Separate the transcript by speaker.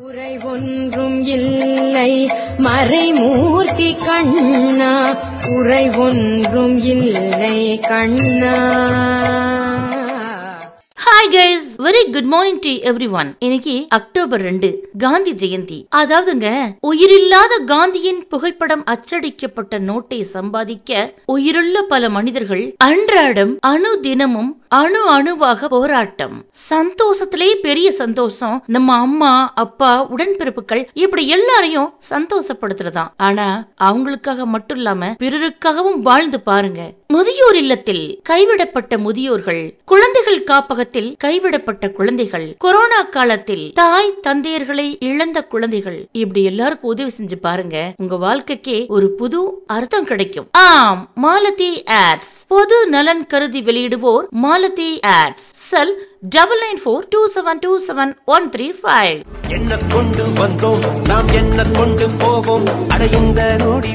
Speaker 1: குறை ஒன்றும் இல்லை. மறைமூர்த்தி கண்ணா குறை ஒன்றும் இல்லை கண்ணா.
Speaker 2: Hi guys very good morning to everyone இன்னைக்கு அக்டோபர் ரெண்டு காந்தி ஜெயந்தி. அதாவதுங்க உயிரில்லாத காந்தியின் புகைப்படம் அச்சடிக்கப்பட்ட நோட்டை சம்பாதிக்க உயிருள்ள பல மனிதர்கள் அன்றாடம் அணு தினமும் அணு அணுவாக போராட்டம். சந்தோஷத்திலே பெரிய சந்தோஷம். நம்ம அம்மா அப்பா உடன்பிறப்புகள் இப்படி எல்லாரையும் சந்தோஷப்படுத்துறதா. ஆனா அவங்களுக்காக மட்டும் இல்லாம பிறருக்காகவும் வாழ்ந்து பாருங்க. முதியோர் இல்லத்தில் கைவிடப்பட்ட முதியோர்கள் குழந்தைகள் காப்பகத்தில் கைவிடப்பட்ட குழந்தைகள் கொரோனா காலத்தில் தாய் தந்தையர்களை இழந்த குழந்தைகள். இப்படி எல்லாருக்கும் உதவி செஞ்சு பாருங்க உங்க வாழ்க்கைக்கே ஒரு புது அர்த்தம் கிடைக்கும். ஆம் மாலதி ஆட்ஸ். பொது நலன் கருதி வெளியிடுவோர் Malathi ads. Cell double nine four two seven two seven one three five
Speaker 3: என்ன கொண்டு வந்தோம்? நாம் என்ன கொண்டு போவோம்? அடைந்த நொடி